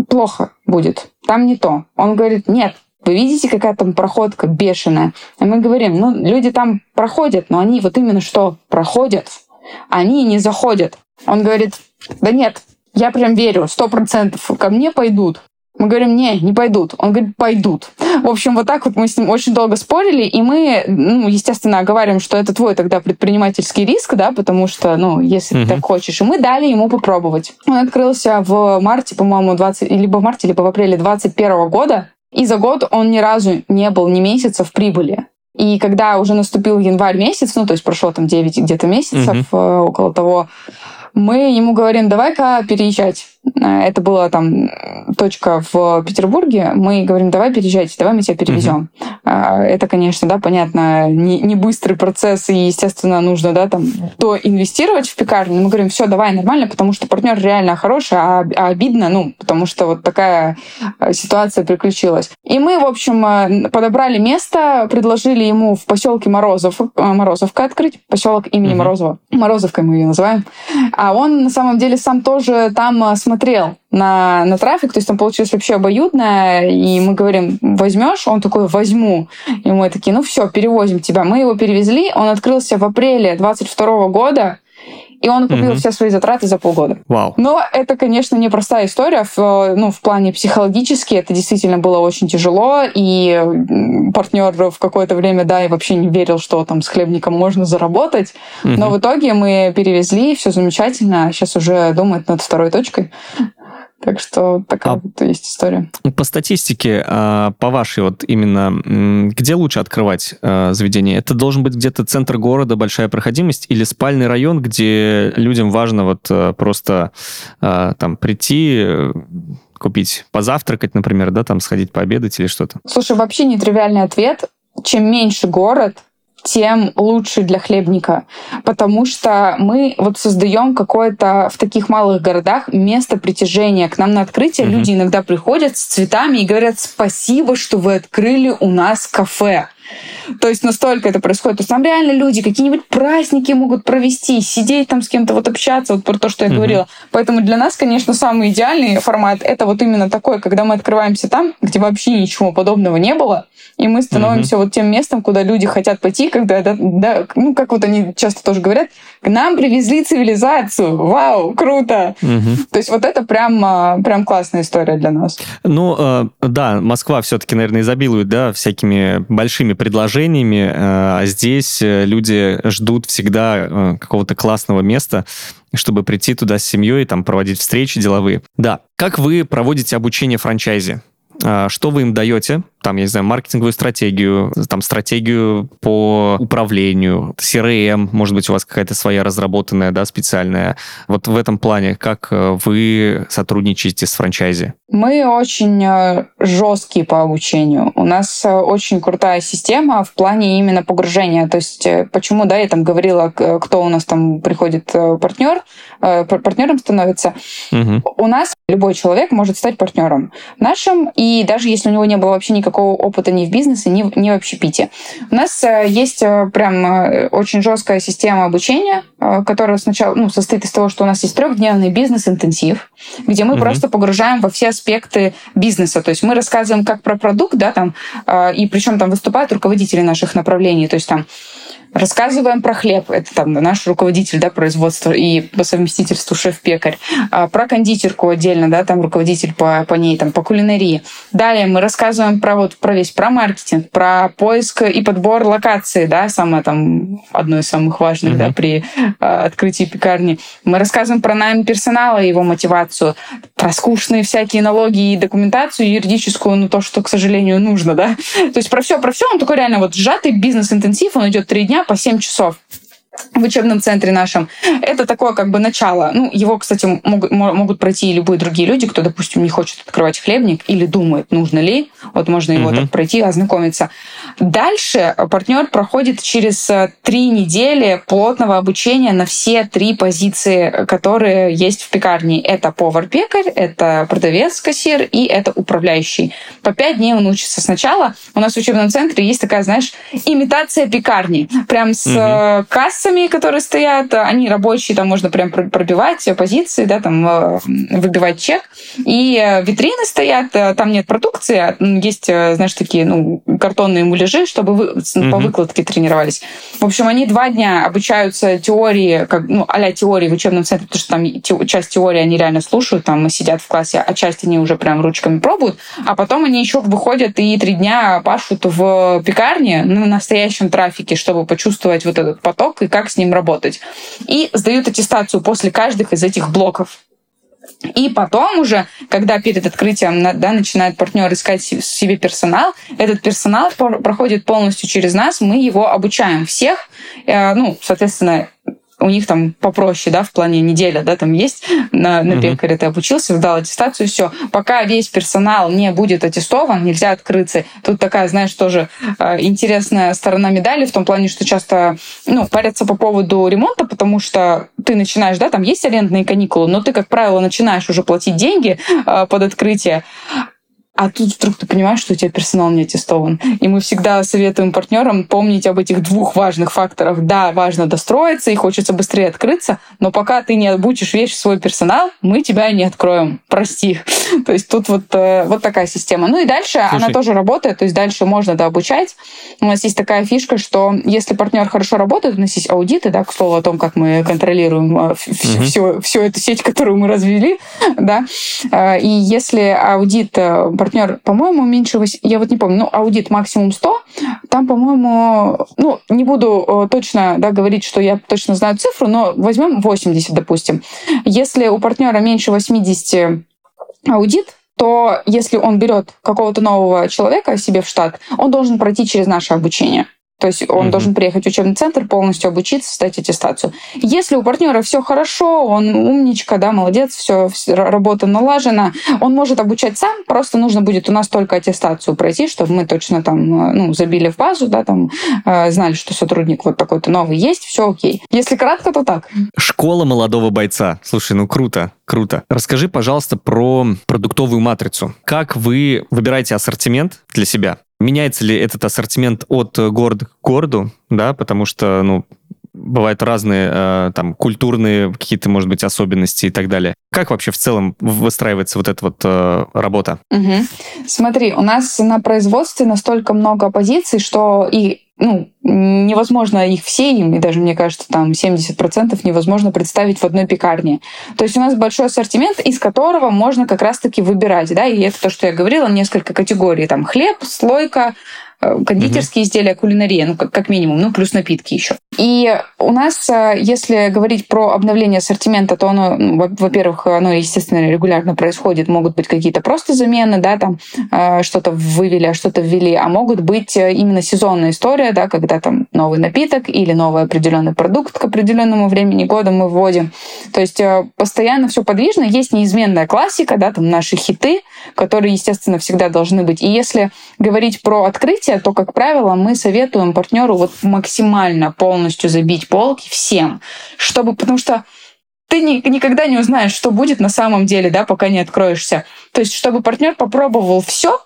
плохо будет, там не то. Он говорит, нет, вы видите, какая там проходка бешеная? И мы говорим, ну, люди там проходят, но они вот именно что проходят, они не заходят. Он говорит, да нет, я прям верю, сто процентов ко мне пойдут. Мы говорим, не, не пойдут. Он говорит, пойдут. В общем, вот так вот мы с ним очень долго спорили, и мы, ну, естественно, говорим, что это твой тогда предпринимательский риск, да, потому что, ну, если uh-huh. ты так хочешь. И мы дали ему попробовать. Он открылся в марте, по-моему, 20, либо в марте, либо в апреле 21 года, и за год он ни разу не был ни месяца в прибыли. И когда уже наступил январь месяц, ну, то есть прошло там 9 где-то месяцев, uh-huh. около того, мы ему говорим, давай-ка переезжать. Э, это была там точка в Петербурге. Мы говорим, давай переезжайте, давай мы тебя перевезем. Uh-huh. Это, конечно, да, понятно, не, не быстрый процесс, и, естественно, нужно, да, там, то инвестировать в пекарню. Мы говорим, все, давай, нормально, потому что партнер реально хороший, а, а обидно, ну, потому что вот такая э, ситуация приключилась. И мы, в общем, э, подобрали место, предложили ему в поселке Морозов, Морозовка открыть, поселок имени uh-huh. Морозова. Морозовкой мы ее называем. А он, на самом деле, сам тоже там смотрел смотрел на, на трафик, то есть там получилось вообще обоюдно, и мы говорим, возьмешь? Он такой, возьму. И мы такие, ну все, перевозим тебя. Мы его перевезли, он открылся в апреле 22 года, и он купил угу. все свои затраты за полгода. Вау. Но это, конечно, непростая история. В, ну, в плане психологически это действительно было очень тяжело, и партнер в какое-то время, да, и вообще не верил, что там с хлебником можно заработать. Угу. Но в итоге мы перевезли, все замечательно. Сейчас уже думает над второй точкой. Так что такая а вот есть история. По статистике, а, по вашей вот именно, где лучше открывать а, заведение? Это должен быть где-то центр города, большая проходимость или спальный район, где людям важно вот а, просто там прийти, купить, позавтракать, например, да, там сходить пообедать или что-то? Слушай, вообще нетривиальный ответ. Чем меньше город, тем лучше для хлебника, потому что мы вот создаем какое-то в таких малых городах место притяжения. К нам на открытие mm-hmm. люди иногда приходят с цветами и говорят спасибо, что вы открыли у нас кафе. То есть настолько это происходит. То есть там реально люди какие-нибудь праздники могут провести, сидеть там с кем-то, вот общаться, вот про то, что я говорила. Поэтому для нас, конечно, самый идеальный формат это вот именно такой, когда мы открываемся там, где вообще ничего подобного не было, и мы становимся mm-hmm. вот тем местом, куда люди хотят пойти, когда, да, да, ну, как вот они часто тоже говорят, к нам привезли цивилизацию, вау, круто. Mm-hmm. То есть вот это прям, а, прям классная история для нас. Ну, э, да, Москва все-таки, наверное, изобилует, да, всякими большими предложениями, э, а здесь э, люди ждут всегда какого-то классного места, чтобы прийти туда с семьей и там проводить встречи деловые. Да. Как вы проводите обучение франчайзе? А, что вы им даете? Там, я не знаю, маркетинговую стратегию, там, стратегию по управлению, CRM, может быть, у вас какая-то своя разработанная, да, специальная. Вот в этом плане, как э, вы сотрудничаете с франчайзи? Мы очень э, жесткие по обучению. У нас э, очень крутая система в плане именно погружения. То есть, почему, да, я там говорила, кто у нас там приходит партнер, партнером становится. Угу. У нас любой человек может стать партнером нашим, и и даже если у него не было вообще никакого опыта ни в бизнесе, ни, ни в общепите. У нас есть прям очень жесткая система обучения, которая сначала ну, состоит из того, что у нас есть трехдневный бизнес-интенсив, где мы угу. просто погружаем во все аспекты бизнеса. То есть мы рассказываем как про продукт, да, там, и причем там выступают руководители наших направлений. То есть там Рассказываем про хлеб. Это там наш руководитель да, производства и по совместительству шеф-пекарь. А, про кондитерку отдельно, да, там руководитель по, по ней, там, по кулинарии. Далее мы рассказываем про, вот, про весь, про маркетинг, про поиск и подбор локации, да, самое там, одно из самых важных, mm-hmm. да, при а, открытии пекарни. Мы рассказываем про найм персонала и его мотивацию, про скучные всякие налоги и документацию юридическую, ну, то, что, к сожалению, нужно, да. То есть про все, про все, он такой реально вот сжатый бизнес-интенсив, он идет три дня, по 7 часов в учебном центре нашем. Это такое как бы начало. Ну, его, кстати, могут, могут пройти и любые другие люди, кто, допустим, не хочет открывать хлебник или думает, нужно ли. Вот можно его угу. так пройти, ознакомиться. Дальше партнер проходит через э, три недели плотного обучения на все три позиции, которые есть в пекарне. Это повар-пекарь, это продавец-кассир и это управляющий. По пять дней он учится сначала. У нас в учебном центре есть такая, знаешь, имитация пекарни. Прям с угу. кассой кассами, которые стоят, они рабочие, там можно прям пробивать позиции, да, там э, выбивать чек. И э, витрины стоят, э, там нет продукции, а, есть, знаешь, такие, ну, картонные муляжи, чтобы вы, угу. по выкладке тренировались. В общем, они два дня обучаются теории, как, ну, а теории в учебном центре, потому что там часть теории они реально слушают, там сидят в классе, а часть они уже прям ручками пробуют, а потом они еще выходят и три дня пашут в пекарне на настоящем трафике, чтобы почувствовать вот этот поток и как с ним работать. И сдают аттестацию после каждых из этих блоков. И потом уже, когда перед открытием да, начинает партнер искать себе персонал, этот персонал проходит полностью через нас, мы его обучаем всех. Э, ну, соответственно, у них там попроще, да, в плане неделя, да, там есть на, на пекаре ты обучился, сдал аттестацию, все. Пока весь персонал не будет аттестован, нельзя открыться. Тут такая, знаешь, тоже э, интересная сторона медали в том плане, что часто, ну, парятся по поводу ремонта, потому что ты начинаешь, да, там есть арендные каникулы, но ты, как правило, начинаешь уже платить деньги э, под открытие, а тут вдруг ты понимаешь, что у тебя персонал не аттестован. И мы всегда советуем партнерам помнить об этих двух важных факторах. Да, важно достроиться и хочется быстрее открыться, но пока ты не обучишь весь свой персонал, мы тебя не откроем. Прости. То есть тут вот, э, вот такая система. Ну и дальше Слушай. она тоже работает, то есть дальше можно дообучать. У нас есть такая фишка, что если партнер хорошо работает, у нас есть аудиты, да, к слову о том, как мы контролируем угу. всю, всю эту сеть, которую мы развели, да, э, и если аудит партнер, по-моему, меньше... 8, я вот не помню, ну, аудит максимум 100. Там, по-моему, ну, не буду э, точно да, говорить, что я точно знаю цифру, но возьмем 80, допустим. Если у партнера меньше 80 аудит, то если он берет какого-то нового человека себе в штат, он должен пройти через наше обучение. То есть он mm-hmm. должен приехать в учебный центр, полностью обучиться, сдать аттестацию. Если у партнера все хорошо, он умничка, да, молодец, все, работа налажена, он может обучать сам, просто нужно будет у нас только аттестацию пройти, чтобы мы точно там э, ну, забили в базу, да, там э, знали, что сотрудник вот такой-то новый есть, все окей. Если кратко, то так. Школа молодого бойца. Слушай, ну круто, круто. Расскажи, пожалуйста, про продуктовую матрицу. Как вы выбираете ассортимент для себя? Меняется ли этот ассортимент от города к городу, да, потому что, ну, бывают разные э, там культурные какие-то, может быть, особенности и так далее. Как вообще в целом выстраивается вот эта вот э, работа? Угу. Смотри, у нас на производстве настолько много позиций, что и ну, невозможно их все, и даже, мне кажется, там 70% невозможно представить в одной пекарне. То есть у нас большой ассортимент, из которого можно как раз-таки выбирать, да, и это то, что я говорила, несколько категорий, там хлеб, слойка, Э, кондитерские угу. изделия, кулинария, ну, как, как минимум, ну, плюс напитки еще. И у нас, э, если говорить про обновление ассортимента, то оно, ну, во-первых, оно, естественно, регулярно происходит. Могут быть какие-то просто замены, да, там э, что-то вывели, а что-то ввели, а могут быть именно сезонная история, да, когда там новый напиток или новый определенный продукт к определенному времени года мы вводим. То есть постоянно все подвижно, есть неизменная классика, да, там наши хиты, которые, естественно, всегда должны быть. И если говорить про открытие, то, как правило, мы советуем партнеру вот максимально полностью забить полки всем, чтобы, потому что ты ни, никогда не узнаешь, что будет на самом деле, да, пока не откроешься. То есть, чтобы партнер попробовал все,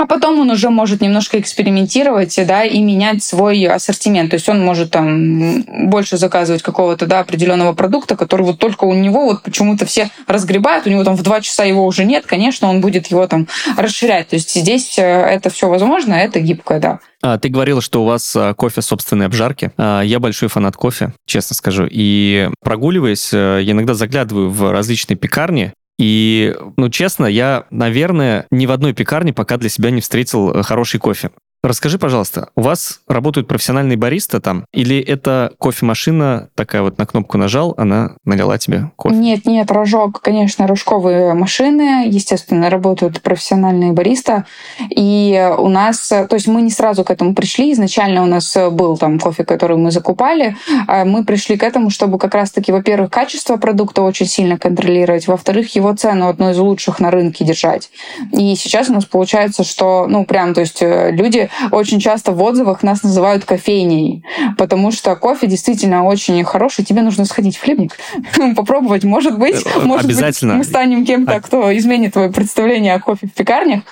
а потом он уже может немножко экспериментировать, да, и менять свой ассортимент. То есть он может там больше заказывать какого-то, да, определенного продукта, который вот только у него вот почему-то все разгребают, у него там в два часа его уже нет, конечно, он будет его там расширять. То есть здесь э, это все возможно, это гибкое, да. А, ты говорила, что у вас а, кофе собственной обжарки. А, я большой фанат кофе, честно скажу. И прогуливаясь, э, я иногда заглядываю в различные пекарни, и, ну, честно, я, наверное, ни в одной пекарне пока для себя не встретил э, хороший кофе. Расскажи, пожалуйста, у вас работают профессиональные бариста там? Или это кофемашина, такая вот на кнопку нажал, она налила тебе кофе? Нет, нет, рожок, конечно, рожковые машины, естественно, работают профессиональные бариста. И у нас, то есть мы не сразу к этому пришли. Изначально у нас был там кофе, который мы закупали. А мы пришли к этому, чтобы как раз-таки, во-первых, качество продукта очень сильно контролировать, во-вторых, его цену одной из лучших на рынке держать. И сейчас у нас получается, что, ну, прям, то есть э, люди очень часто в отзывах нас называют кофейней, потому что кофе действительно очень хороший. Тебе нужно сходить в хлебник, попробовать. Может быть, э, может Обязательно. быть, мы станем кем-то, кто изменит твое представление о кофе в пекарнях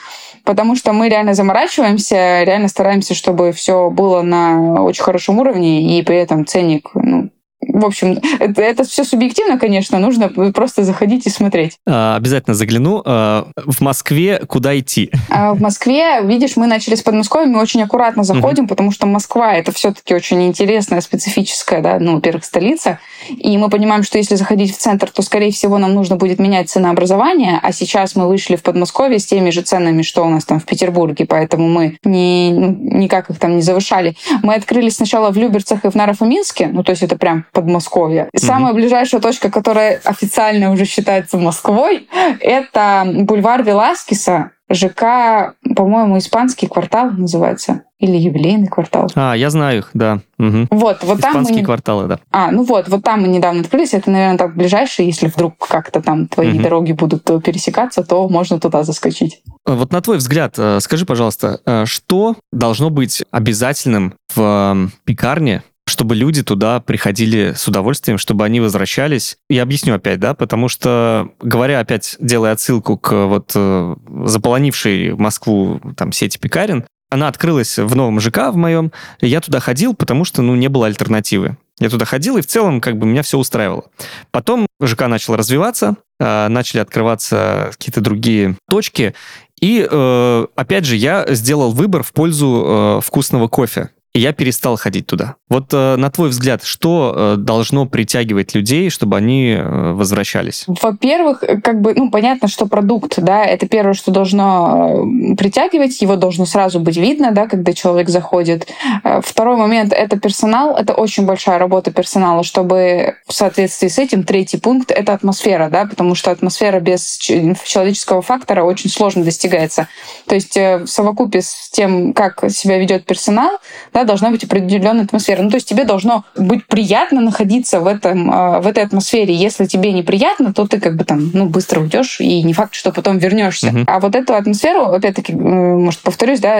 потому что мы реально заморачиваемся, реально стараемся, чтобы все было на очень хорошем уровне, и при этом ценник ну, в общем, это, это все субъективно, конечно, нужно просто заходить и смотреть. А, обязательно загляну. А, в Москве куда идти? А в Москве, видишь, мы начали с Подмосковья, мы очень аккуратно заходим, угу. потому что Москва это все-таки очень интересная, специфическая, да, ну, во-первых, столица. И мы понимаем, что если заходить в центр, то, скорее всего, нам нужно будет менять ценообразование. А сейчас мы вышли в Подмосковье с теми же ценами, что у нас там в Петербурге, поэтому мы не, ну, никак их там не завышали. Мы открылись сначала в Люберцах и в Нарафаминске, ну, то есть это прям Подмосковье. И самая ближайшая точка, которая официально уже считается Москвой, это бульвар Веласкеса, ЖК, по-моему, испанский квартал называется. Или юбилейный квартал. А, я знаю их, да. Угу. Вот, вот там Испанские мы... кварталы, да. А, ну вот, вот там мы недавно открылись. Это, наверное, так ближайшее. Если вдруг как-то там твои угу. дороги будут пересекаться, то можно туда заскочить. Вот на твой взгляд, э, скажи, пожалуйста, э, что должно быть обязательным в пекарне, чтобы люди туда приходили с удовольствием, чтобы они возвращались. Я объясню опять, да, потому что, говоря опять, делая отсылку к вот э, заполонившей Москву там сети пекарен, она открылась в новом ЖК в моем, я туда ходил, потому что, ну, не было альтернативы. Я туда ходил, и в целом как бы меня все устраивало. Потом ЖК начал развиваться, э, начали открываться какие-то другие точки, и, э, опять же, я сделал выбор в пользу вкусного кофе и я перестал ходить туда. Вот э, на твой взгляд, что э, должно притягивать людей, чтобы они э, возвращались? Во-первых, э, как бы, ну, понятно, что продукт, да, это первое, что должно э, притягивать, его должно сразу быть видно, да, когда человек заходит. Э, второй момент — это персонал, это очень большая работа персонала, чтобы в соответствии с этим третий пункт — это атмосфера, да, потому что атмосфера без человеческого фактора очень сложно достигается. То есть в совокупе с тем, как себя ведет персонал, да, должна быть определенная атмосфера. Ну, то есть тебе должно быть приятно находиться в, этом, а, в этой атмосфере. Если тебе неприятно, то ты как бы там ну, быстро уйдешь, и не факт, что потом вернешься. Uh-huh. А вот эту атмосферу, опять-таки, может, повторюсь, да,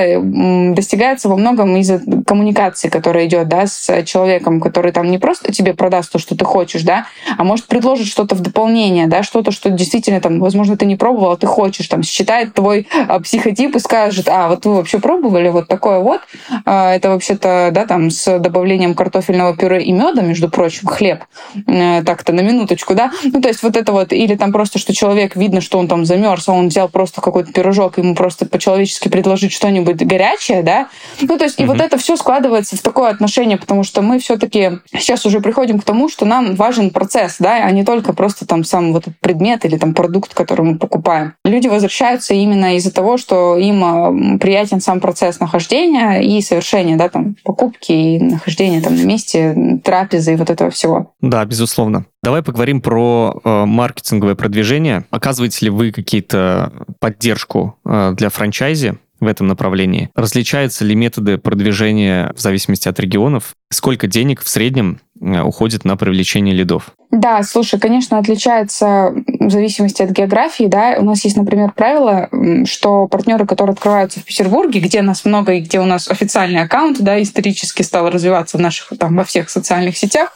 достигается во многом из-за коммуникации, которая идет да, с человеком, который там не просто тебе продаст то, что ты хочешь, да, а может предложит что-то в дополнение, да, что-то, что действительно там, возможно, ты не пробовал, а ты хочешь, там, считает твой а, психотип и скажет, а, вот вы вообще пробовали вот такое вот, а, это вообще вообще-то, да, там с добавлением картофельного пюре и меда, между прочим, хлеб, э, так-то на минуточку, да, ну, то есть вот это вот, или там просто, что человек, видно, что он там замерз, а он взял просто какой-то пирожок, ему просто по-человечески предложить что-нибудь горячее, да, ну, то есть, mm-hmm. и вот это все складывается в такое отношение, потому что мы все-таки сейчас уже приходим к тому, что нам важен процесс, да, а не только просто там сам вот этот предмет или там продукт, который мы покупаем. Люди возвращаются именно из-за того, что им э, приятен сам процесс нахождения и совершения, да, там, покупки и нахождения там на месте, трапезы и вот этого всего. Да, безусловно. Давай поговорим про э, маркетинговое продвижение. Оказываете ли вы какие-то поддержку э, для франчайзи? в этом направлении? Различаются ли методы продвижения в зависимости от регионов? Сколько денег в среднем уходит на привлечение лидов? Да, слушай, конечно, отличается в зависимости от географии. Да? У нас есть, например, правило, что партнеры, которые открываются в Петербурге, где нас много и где у нас официальный аккаунт, да, исторически стал развиваться в наших, там, во всех социальных сетях,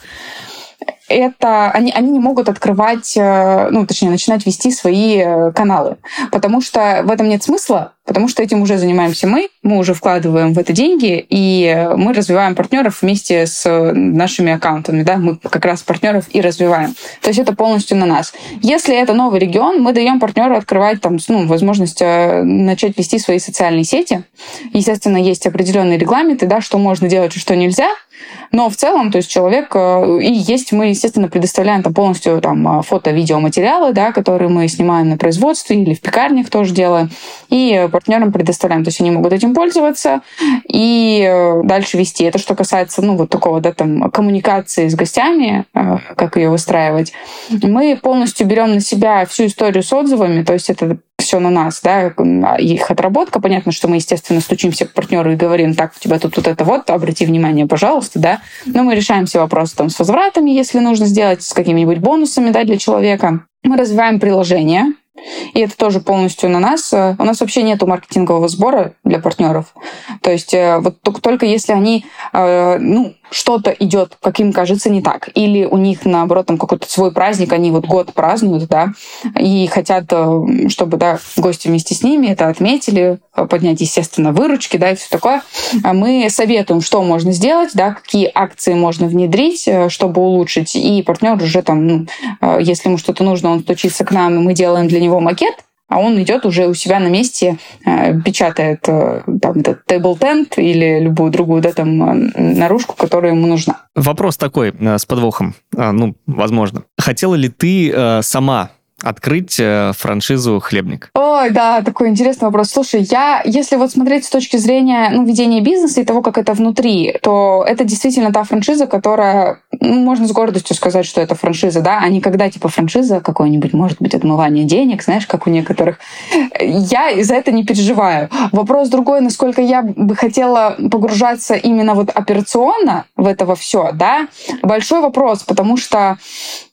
это они, они не могут открывать, э, ну, точнее, начинать вести свои э, каналы, потому что в этом нет смысла, потому что этим уже занимаемся мы, мы уже вкладываем в это деньги, и мы развиваем партнеров вместе с нашими аккаунтами, да, мы как раз партнеров и развиваем. То есть это полностью на нас. Если это новый регион, мы даем партнеру открывать там, ну, возможность э, начать вести свои социальные сети. Естественно, есть определенные регламенты, да, что можно делать и что нельзя, но в целом, то есть человек, э, и есть, мы, естественно, предоставляем там полностью там э, фото-видеоматериалы, да, которые мы снимаем на производстве или в пекарнях тоже делаем, и партнерам предоставляем, то есть они могут этим пользоваться и э, дальше вести. Это что касается, ну, вот такого, да, там, коммуникации с гостями, как ее выстраивать. Мы полностью берем на себя всю историю с отзывами, то есть это все на нас, да, их отработка. Понятно, что мы, естественно, стучимся к партнеру и говорим, так, у тебя тут вот это вот, обрати внимание, пожалуйста, да. Но мы решаем все вопросы там с возвратами, если нужно сделать, с какими-нибудь бонусами, да, для человека. Мы развиваем приложение, и это тоже полностью на нас. У нас вообще нету маркетингового сбора для партнеров. То есть э, вот только если они, э, ну, что-то идет, как им кажется, не так. Или у них, наоборот, там какой-то свой праздник, они вот год празднуют, да, и хотят, э, чтобы, да, гости вместе с ними это отметили, поднять, естественно, выручки, да, и все такое. А мы советуем, что можно сделать, да, какие акции можно внедрить, чтобы улучшить. И партнер уже там, ну, если ему что-то нужно, он стучится к нам, и мы делаем для него макет, а он идет уже у себя на месте, э, печатает э, там, этот table tent или любую другую да, там, э, наружку, которая ему нужна. Вопрос такой с подвохом, а, ну, возможно. Хотела ли ты сама открыть франшизу «Хлебник»? Ой, да, такой интересный вопрос. Слушай, я, если вот смотреть с точки зрения ну, ведения бизнеса и того, как это внутри, то это действительно та франшиза, которая, можно с гордостью сказать, что это франшиза, да, а не когда типа франшиза какой-нибудь, может быть, отмывание денег, знаешь, как у некоторых. Я за это не переживаю. Вопрос другой, насколько я бы хотела погружаться именно вот операционно в этого все, да, большой вопрос, потому что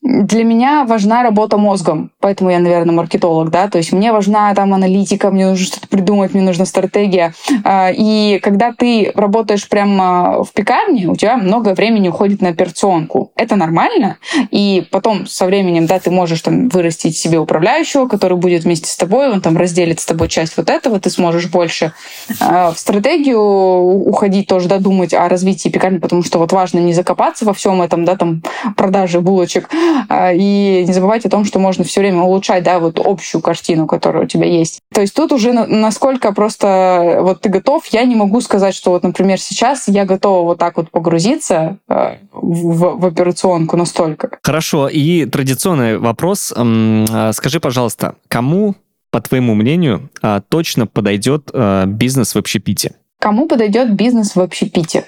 для меня важна работа мозгом, поэтому я, наверное, маркетолог, да, то есть мне важна там аналитика, мне нужно что-то придумать, мне нужна стратегия. А, и когда ты работаешь прямо в пекарне, у тебя много времени уходит на операционку. Это нормально, и потом со временем, да, ты можешь там вырастить себе управляющего, который будет вместе с тобой, он там разделит с тобой часть вот этого, ты сможешь больше а, в стратегию уходить тоже, да, думать о развитии пекарни, потому что вот важно не закопаться во всем этом, да, там продаже булочек, а, и не забывать о том, что можно все время улучшать, да, вот общую картину, которая у тебя есть. То есть тут уже насколько просто вот ты готов, я не могу сказать, что вот, например, сейчас я готова вот так вот погрузиться а, в, в операционку настолько. Хорошо, и традиционный вопрос. А, скажи, пожалуйста, кому по твоему мнению, точно подойдет бизнес в общепите? Кому подойдет бизнес в общепите?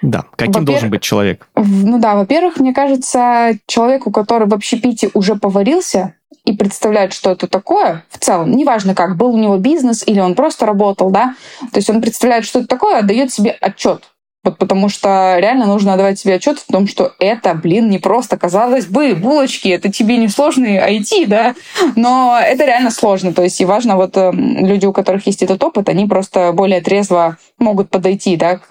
Да, каким должен быть человек? Ну да, во-первых, мне кажется, человеку, который в общепите уже поварился, и представляет, что это такое в целом, неважно как, был у него бизнес или он просто работал, да, то есть он представляет, что это такое, отдает себе отчет вот потому что реально нужно отдавать себе отчет в том, что это, блин, не просто, казалось бы, булочки, это тебе не сложный IT, да, но это реально сложно. То есть и важно, вот эм, люди, у которых есть этот опыт, они просто более трезво могут подойти, да, к,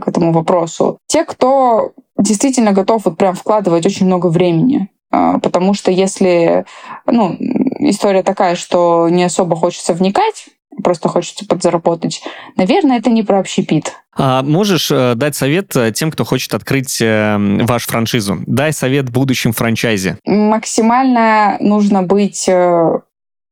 к этому вопросу. Те, кто действительно готов вот прям вкладывать очень много времени, а, потому что если, ну, история такая, что не особо хочется вникать, просто хочется подзаработать. Наверное, это не про общепит. А можешь э, дать совет э, тем, кто хочет открыть э, ваш франшизу? Дай совет будущим франчайзе. Максимально нужно быть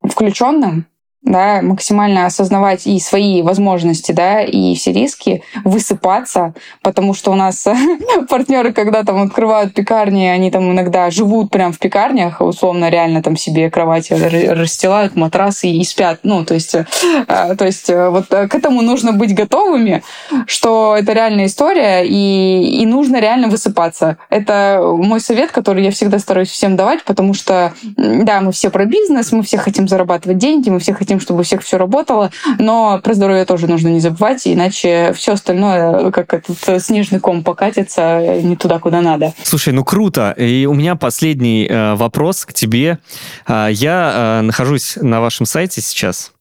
включенным да, максимально осознавать и свои возможности, да, и все риски, высыпаться, потому что у нас партнеры, когда там открывают пекарни, они там иногда живут прям в пекарнях, условно, реально там себе кровати расстилают, матрасы и спят. Ну, то есть, э, то есть э, вот э, к этому нужно быть готовыми, что это реальная история, и, и нужно реально высыпаться. Это мой совет, который я всегда стараюсь всем давать, потому что, да, мы все про бизнес, мы все хотим зарабатывать деньги, мы все хотим хотим, чтобы у всех все работало, но про здоровье тоже нужно не забывать, иначе все остальное, как этот снежный ком покатится не туда, куда надо. Слушай, ну круто. И у меня последний э, вопрос к тебе. Э, я э, нахожусь на вашем сайте сейчас,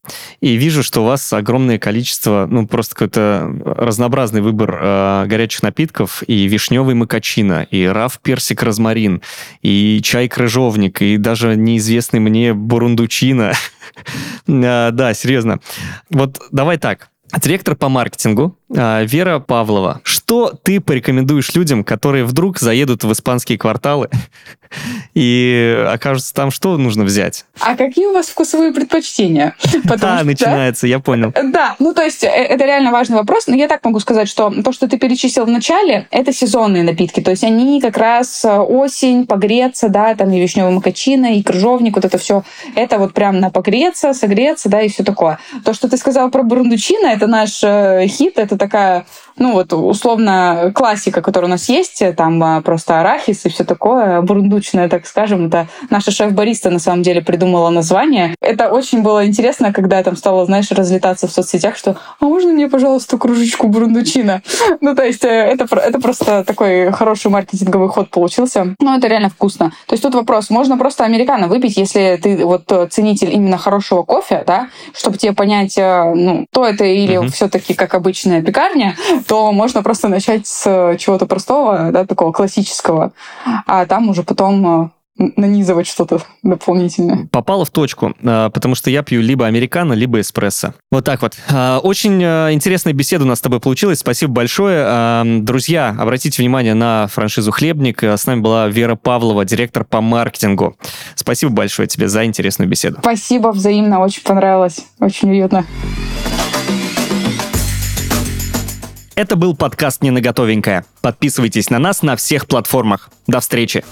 и вижу, что у вас огромное количество, ну, просто какой-то разнообразный выбор э, горячих напитков, и вишневый макачино, и раф персик розмарин, и чай крыжовник, и даже неизвестный мне бурундучино. Э, да, серьезно. Вот давай так. Директор по маркетингу а, Вера Павлова. Что ты порекомендуешь людям, которые вдруг заедут в испанские кварталы и окажутся там, что нужно взять? А какие у вас вкусовые предпочтения? Да, начинается, я понял. Да, ну то есть э, это реально важный вопрос, но я так могу сказать, что то, что ты перечислил в начале, это сезонные напитки, то есть они как раз э, осень, погреться, да, там и вишневый макачино, и крыжовник, вот это все, это вот прям на погреться, согреться, да, и все такое. То, что ты сказал про бурундучино, это наш э, хит, это такая, ну вот условно классика, которая у нас есть, там просто арахис и все такое, бурундучное, так скажем, это наша шеф-бариста на самом деле придумала название. Это очень было интересно, когда я там стала, знаешь, разлетаться в соцсетях, что «А можно мне, пожалуйста, кружечку бурундучина?» Ну, то есть э, это, это просто такой хороший маркетинговый ход получился. Но это реально вкусно. То есть тут вопрос, можно просто американо выпить, если ты вот ценитель именно хорошего кофе, да, чтобы тебе понять, э, ну, то это или uh-huh. все-таки как обычная пекарня, то можно просто начать с э, чего-то простого, да, такого классического, а там уже потом э, нанизывать что-то дополнительное. Попало в точку, э, потому что я пью либо американо, либо эспрессо. Вот так вот. Очень интересная беседа у нас с тобой получилась. Спасибо большое. Друзья, обратите внимание на франшизу «Хлебник». С нами была Вера Павлова, директор по маркетингу. Спасибо большое тебе за интересную беседу. Спасибо взаимно, очень понравилось. Очень уютно. Это был подкаст «Не на готовенькое». Подписывайтесь на нас на всех платформах. До встречи!